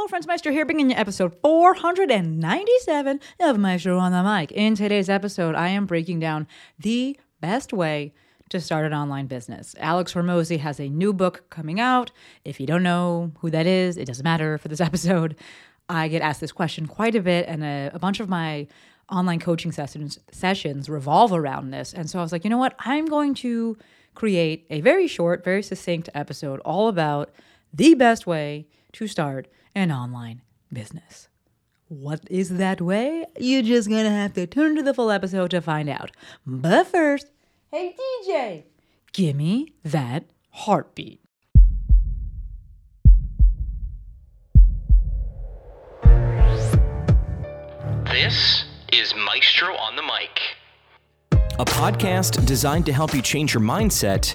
Hello, friends. Maestro here, bringing you episode 497 of Maestro on the Mic. In today's episode, I am breaking down the best way to start an online business. Alex Hormozi has a new book coming out. If you don't know who that is, it doesn't matter for this episode. I get asked this question quite a bit, and a, a bunch of my online coaching sessions sessions revolve around this. And so I was like, you know what? I'm going to create a very short, very succinct episode all about the best way to start an online business. What is that way? You're just gonna have to tune to the full episode to find out. But first, hey DJ, give me that heartbeat. This is Maestro on the Mic. a podcast designed to help you change your mindset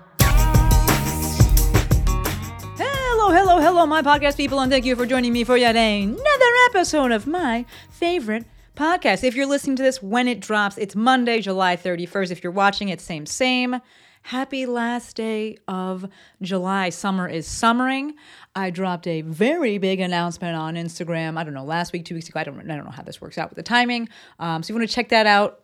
Hello, hello, hello, my podcast people, and thank you for joining me for yet another episode of my favorite podcast. If you're listening to this when it drops, it's Monday, July 31st. If you're watching it, same, same. Happy last day of July. Summer is summering. I dropped a very big announcement on Instagram. I don't know, last week, two weeks ago. I don't, I don't know how this works out with the timing. Um, so if you want to check that out,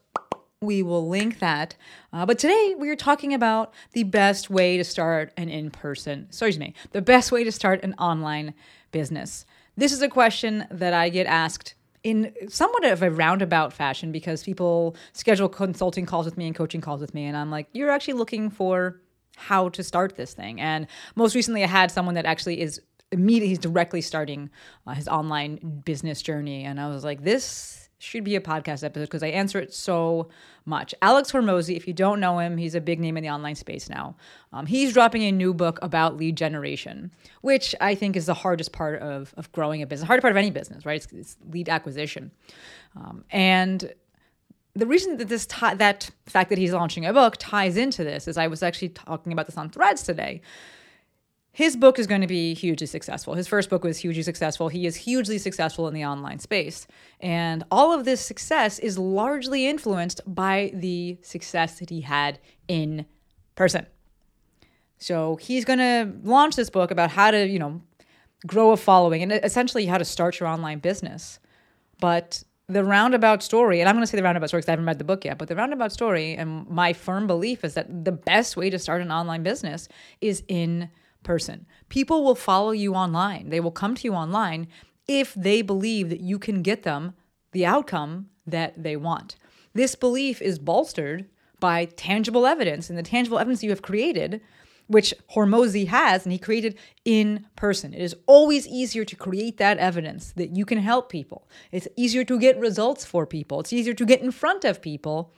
we will link that. Uh, but today we are talking about the best way to start an in person, excuse me, the best way to start an online business. This is a question that I get asked in somewhat of a roundabout fashion because people schedule consulting calls with me and coaching calls with me. And I'm like, you're actually looking for how to start this thing. And most recently, I had someone that actually is immediately, he's directly starting uh, his online business journey. And I was like, this should be a podcast episode because I answer it so much. Alex Hormozi, if you don't know him, he's a big name in the online space now. Um, he's dropping a new book about lead generation, which I think is the hardest part of, of growing a business, hardest part of any business, right? It's, it's lead acquisition. Um, and the reason that this ti- that fact that he's launching a book ties into this is I was actually talking about this on Threads today his book is going to be hugely successful. His first book was hugely successful. He is hugely successful in the online space. And all of this success is largely influenced by the success that he had in person. So he's going to launch this book about how to, you know, grow a following and essentially how to start your online business. But the roundabout story, and I'm going to say the roundabout story because I haven't read the book yet, but the roundabout story and my firm belief is that the best way to start an online business is in person. People will follow you online. They will come to you online if they believe that you can get them the outcome that they want. This belief is bolstered by tangible evidence, and the tangible evidence you have created, which Hormozi has, and he created in person. It is always easier to create that evidence that you can help people. It's easier to get results for people. It's easier to get in front of people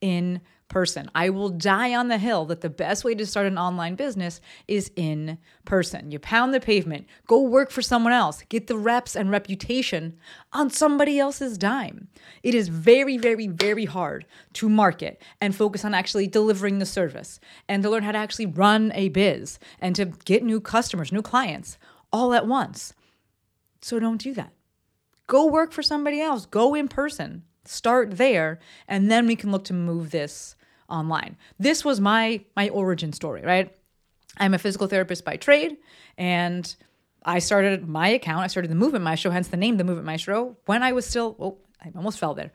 in person. I will die on the hill that the best way to start an online business is in person. You pound the pavement, go work for someone else, get the reps and reputation on somebody else's dime. It is very, very, very hard to market and focus on actually delivering the service and to learn how to actually run a biz and to get new customers, new clients all at once. So don't do that. Go work for somebody else, go in person start there and then we can look to move this online this was my my origin story right i'm a physical therapist by trade and i started my account i started the movement maestro hence the name the movement maestro when i was still oh i almost fell there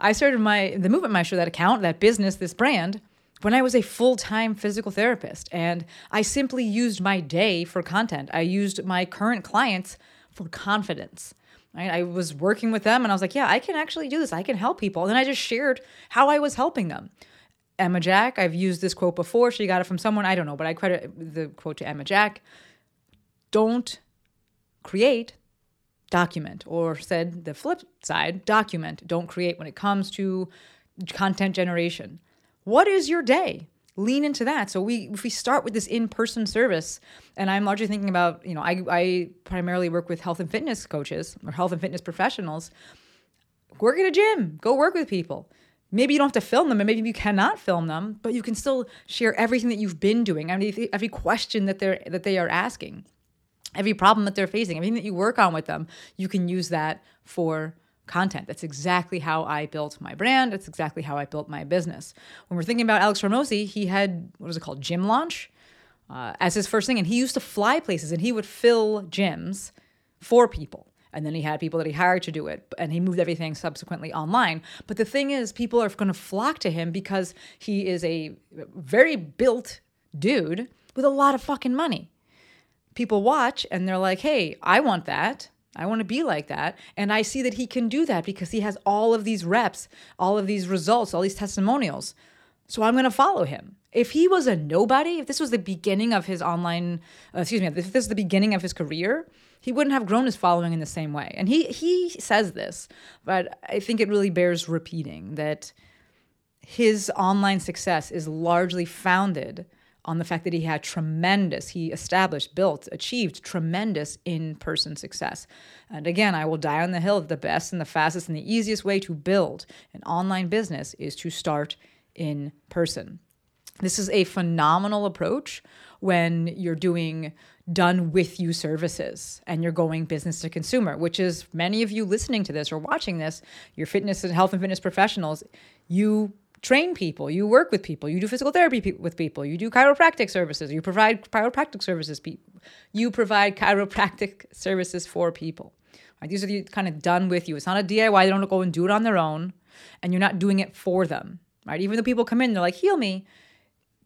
i started my the movement maestro that account that business this brand when I was a full time physical therapist. And I simply used my day for content. I used my current clients for confidence. Right? I was working with them and I was like, yeah, I can actually do this. I can help people. And then I just shared how I was helping them. Emma Jack, I've used this quote before. She got it from someone, I don't know, but I credit the quote to Emma Jack. Don't create, document. Or said the flip side, document, don't create when it comes to content generation. What is your day? Lean into that. So we if we start with this in-person service, and I'm largely thinking about, you know, I, I primarily work with health and fitness coaches or health and fitness professionals. Work at a gym, go work with people. maybe you don't have to film them and maybe you cannot film them but you can still share everything that you've been doing every, every question that they're that they are asking every problem that they're facing everything that you work on with them you can use that for content. That's exactly how i built my brand. That's exactly how i built my business. When we're thinking about alex Hormozi, he had what was it called gym launch uh, as his first thing and he used to fly places and he would fill gyms for people. And then he had people that he hired to do it and he moved everything subsequently online. But the thing is people are going to flock to him because he is a very built dude with a lot of fucking money. People watch and they're like hey i want that I want to be like that. And I see that he can do that because he has all of these reps, all of these results, all these testimonials. So I'm going to follow him. If he was a nobody, if this was the beginning of his online, uh, excuse me, if this is the beginning of his career, he wouldn't have grown his following in the same way. And he he says this, but I think it really bears repeating that his online success is largely founded on the fact that he had tremendous, he established, built, achieved tremendous in person success. And again, I will die on the hill that the best and the fastest and the easiest way to build an online business is to start in person. This is a phenomenal approach when you're doing done with you services and you're going business to consumer, which is many of you listening to this or watching this, your fitness and health and fitness professionals, you train people, you work with people, you do physical therapy pe- with people, you do chiropractic services, you provide chiropractic services, pe- you provide chiropractic services for people. Right? These are the kind of done with you. It's not a DIY. They don't go and do it on their own, and you're not doing it for them. Right? Even though people come in, they're like, "Heal me,"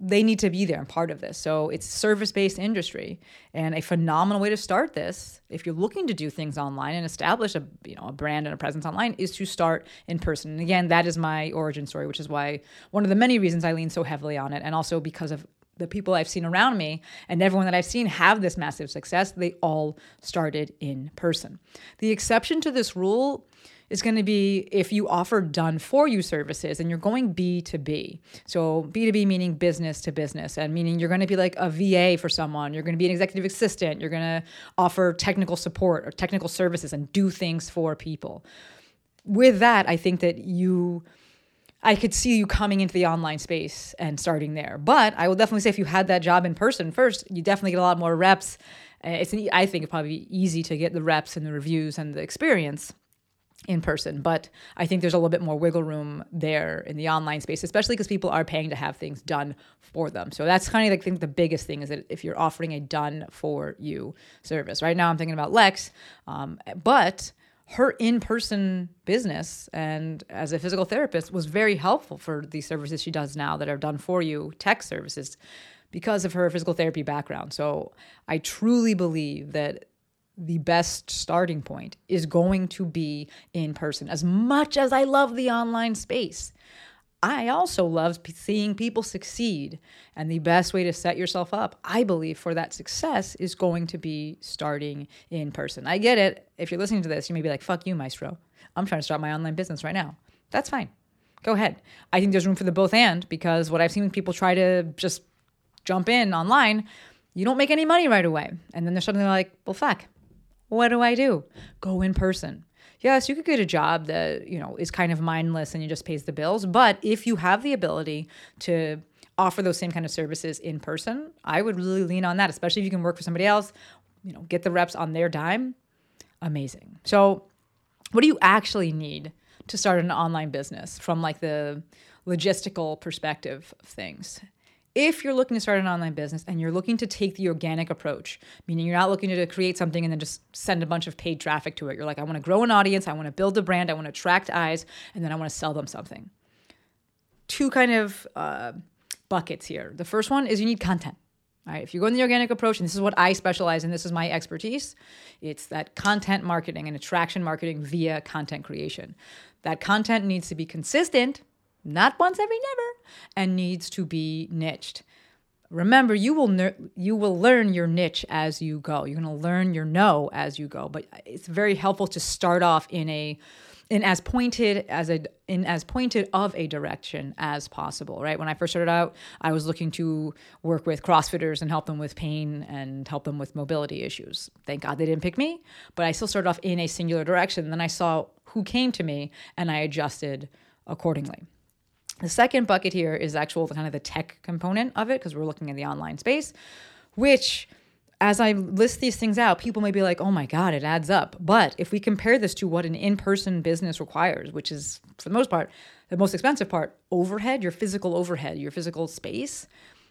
they need to be there and part of this. So it's service-based industry and a phenomenal way to start this if you're looking to do things online and establish a you know a brand and a presence online is to start in person. And again, that is my origin story, which is why one of the many reasons I lean so heavily on it and also because of the people I've seen around me and everyone that I've seen have this massive success, they all started in person. The exception to this rule is going to be if you offer done for you services and you're going B2B. So B2B meaning business to business and meaning you're going to be like a VA for someone, you're going to be an executive assistant, you're going to offer technical support or technical services and do things for people. With that, I think that you I could see you coming into the online space and starting there. But I will definitely say if you had that job in person first, you definitely get a lot more reps. Eh, it's an, I think it's probably easy to get the reps and the reviews and the experience in person. But I think there's a little bit more wiggle room there in the online space, especially because people are paying to have things done for them. So that's kind of like, I think the biggest thing is that if you're offering a done for you service. Right now, I'm thinking about Lex, um, but her in-person business and as a physical therapist was very helpful for the services she does now that are done for you tech services because of her physical therapy background so i truly believe that the best starting point is going to be in person. As much as I love the online space, I also love seeing people succeed. And the best way to set yourself up, I believe, for that success is going to be starting in person. I get it. If you're listening to this, you may be like, fuck you, Maestro. I'm trying to start my online business right now. That's fine. Go ahead. I think there's room for the both and because what I've seen people try to just jump in online, you don't make any money right away. And then there's something like, well, fuck, what do I do? Go in person. Yes, you could get a job that, you know, is kind of mindless and you just pays the bills, but if you have the ability to offer those same kind of services in person, I would really lean on that, especially if you can work for somebody else, you know, get the reps on their dime. Amazing. So, what do you actually need to start an online business from like the logistical perspective of things? If you're looking to start an online business and you're looking to take the organic approach, meaning you're not looking to create something and then just send a bunch of paid traffic to it, you're like, I want to grow an audience, I want to build a brand, I want to attract eyes, and then I want to sell them something. Two kind of uh, buckets here. The first one is you need content. All right, if you go in the organic approach, and this is what I specialize in, this is my expertise, it's that content marketing and attraction marketing via content creation. That content needs to be consistent not once every never, and needs to be niched. Remember, you will ner- you will learn your niche as you go. You're going to learn your no as you go, but it's very helpful to start off in a in as pointed as a in as pointed of a direction as possible right? When i first started out i was looking to work with crossfitters and help them with pain and help them with mobility issues. Thank god they didn't pick me but i still started off in a singular direction. Then i saw who came to me and i adjusted accordingly The second bucket here is actual kind of the tech component of it because we're looking at the online space, which as I list these things out, people may be like, oh my God, it adds up. But if we compare this to what an in person business requires, which is for the most part, the most expensive part, overhead, your physical overhead, your physical space,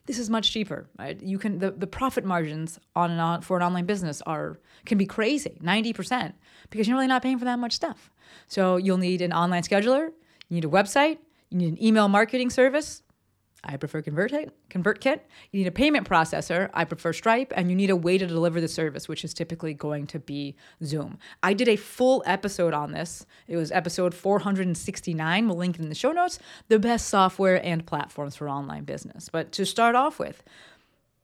this is much cheaper. Right? You can the, the profit margins on an on, for an online business are can be crazy, 90%, because you're really not paying for that much stuff. So you'll need an online scheduler, you need a website, you need an email marketing service, I prefer ConvertKit. ConvertKit. You need a payment processor. I prefer Stripe, and you need a way to deliver the service, which is typically going to be Zoom. I did a full episode on this. It was episode 469. We'll link it in the show notes. The best software and platforms for online business. But to start off with,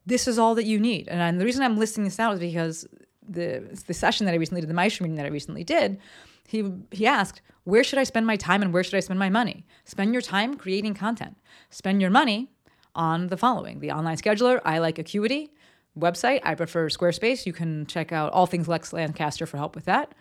this is all that you need. And the reason I'm listing this out is because the the session that I recently did, the Maestro meeting that I recently did, he he asked, where should I spend my time and where should I spend my money? Spend your time creating content. Spend your money on the following: the online scheduler. I like Acuity website. I prefer Squarespace. You can check out all things Lex Lancaster for help with that.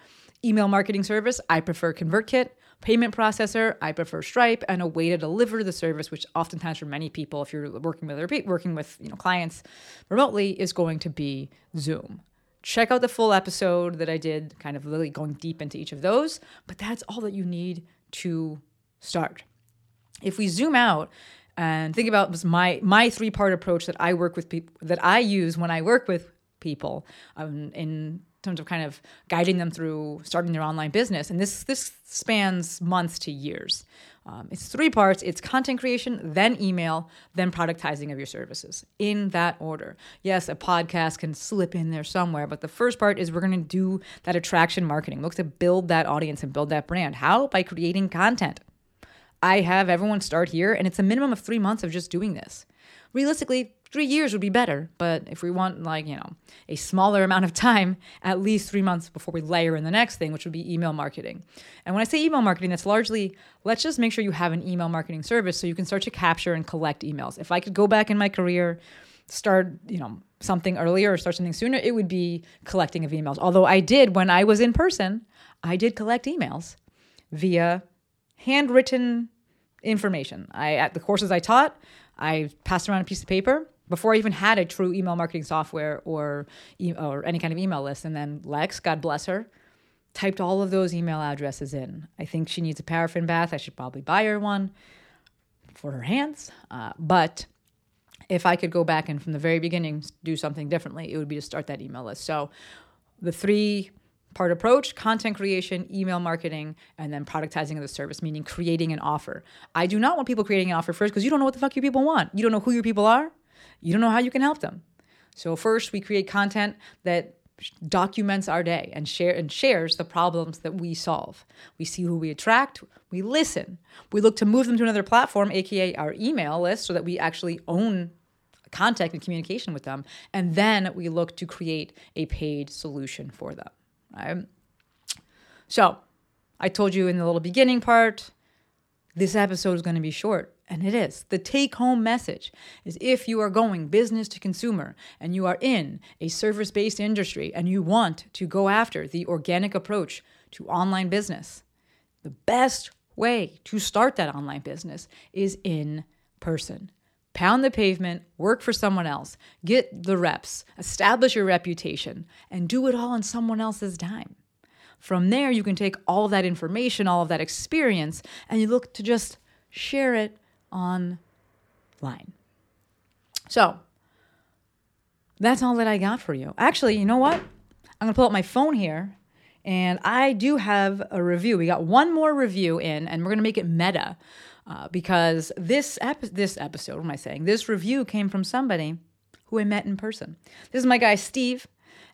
Email marketing service. I prefer ConvertKit. Payment processor. I prefer Stripe, and a way to deliver the service, which oftentimes for many people, if you're working with working with you know clients remotely, is going to be Zoom check out the full episode that I did, kind of really going deep into each of those. But that's all that you need to start. If we zoom out and think about my my three part approach that I work with people that I use when I work with people um, in terms of kind of guiding them through starting their online business, and this this spans months to years. Um, it's three parts it's content creation, then email, then productizing of your services in that order. Yes, a podcast can slip in there somewhere, but the first part is we're going to do that attraction marketing. Look to build that audience and build that brand. How? By creating content. I have everyone start here, and it's a minimum of three months of just doing this. Realistically, three years would be better. But if we want, like, you know, a smaller amount of time, at least three months before we layer in the next thing, which would be email marketing. And when I say email marketing, that's largely let's just make sure you have an email marketing service so you can start to capture and collect emails. If I could go back in my career, start, you know, something earlier or start something sooner, it would be collecting of emails. Although I did when I was in person, I did collect emails via handwritten information. I at the courses I taught, I passed around a piece of paper before I even had a true email marketing software or or any kind of email list. And then Lex, God bless her, typed all of those email addresses in. I think she needs a paraffin bath. I should probably buy her one for her hands. Uh, but if I could go back and from the very beginning do something differently, it would be to start that email list. So the three part approach content creation, email marketing, and then productizing of the service, meaning creating an offer. I do not want people creating an offer first because you don't know what the fuck your people want. You don't know who your people are you don't know how you can help them. So first we create content that documents our day and share and shares the problems that we solve. We see who we attract, we listen. We look to move them to another platform, aka our email list, so that we actually own contact and communication with them. And then we look to create a paid solution for them. Right? So I told you in the little beginning part, this episode is going to be short. And it is. The take home message is if you are going business to consumer and you are in a service based industry and you want to go after the organic approach to online business, the best way to start that online business is in person. Pound the pavement, work for someone else, get the reps, establish your reputation, and do it all on someone else's dime. From there, you can take all of that information, all of that experience, and you look to just share it online. So that's all that I got for you. Actually, you know what? I'm going to pull up my phone here and I do have a review. We got one more review in and we're going to make it meta uh, because this, ep- this episode, what am I saying? This review came from somebody who I met in person. This is my guy, Steve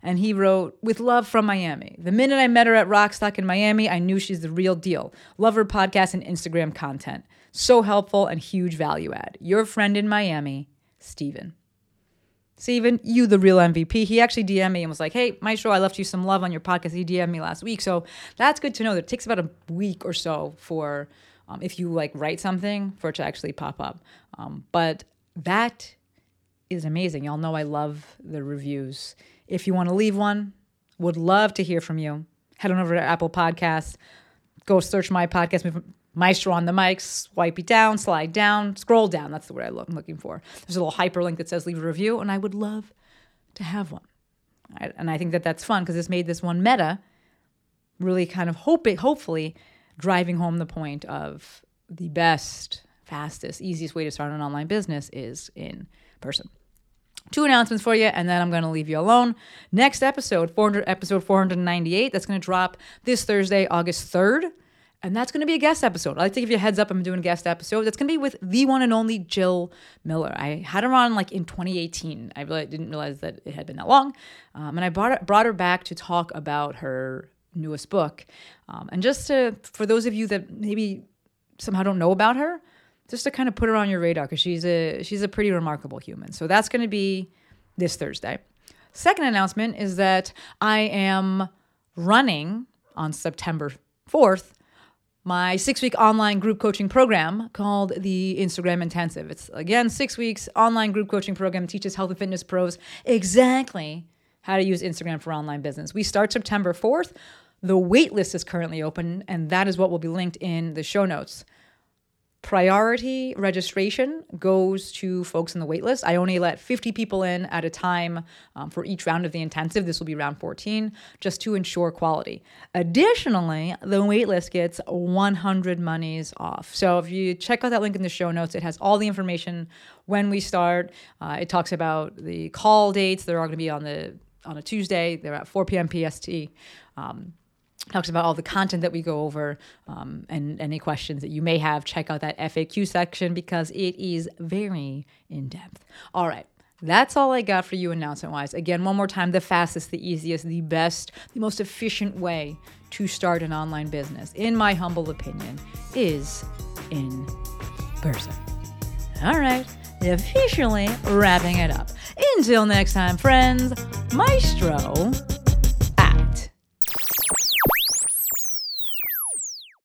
and he wrote, With love from Miami. The minute I met her at Rockstock in Miami, I knew she's the real deal. Love her podcast and Instagram content. So helpful and huge value add. Your friend in Miami, Steven. Steven, you the real MVP. He actually DM'd me and was like, hey, Maestro, I left you some love on your podcast. He DM'd me last week. So that's good to know that it takes about a week or so for, um, if you like write something, for it to actually pop up. Um, but that is amazing. Y'all know I love the reviews. If you want to leave one, would love to hear from you. Head on over to Apple Podcasts. Go search my podcast, Maestro on the mic, swipe it down, slide down, scroll down. That's the word I'm looking for. There's a little hyperlink that says leave a review, and I would love to have one. And I think that that's fun because this made this one meta really kind of hope it, hopefully driving home the point of the best, fastest, easiest way to start an online business is in person. Two announcements for you, and then I'm going to leave you alone. Next episode, 400, episode 498, that's going to drop this Thursday, August 3rd. And that's going to be a guest episode. I like to give you a heads up. I'm doing a guest episode. That's going to be with the one and only Jill Miller. I had her on like in 2018. I really didn't realize that it had been that long. Um, and I brought her, brought her back to talk about her newest book. Um, and just to, for those of you that maybe somehow don't know about her, just to kind of put her on your radar because she's a she's a pretty remarkable human. So that's going to be this Thursday. Second announcement is that I am running on September 4th my six week online group coaching program called the Instagram Intensive. It's again six weeks online group coaching program teaches health and fitness pros exactly how to use Instagram for online business. We start September 4th. The wait list is currently open, and that is what will be linked in the show notes priority registration goes to folks in the waitlist. I only let 50 people in at a time um, for each round of the intensive. This will be round 14, just to ensure quality. Additionally, the waitlist gets 100 monies off. So if you check out that link in the show notes, it has all the information when we start. Uh, it talks about the call dates. They're all going to be on the on a Tuesday. They're at 4 p.m. PST. Um, talks about all the content that we go over um, and any questions that you may have check out that faq section because it is very in-depth all right that's all I got for you announcement wise. Again, one more time the fastest, the easiest, the best, the most efficient way to start an online business, in my humble opinion, is in person. All right, officially wrapping it up. Until next time, friends, Maestro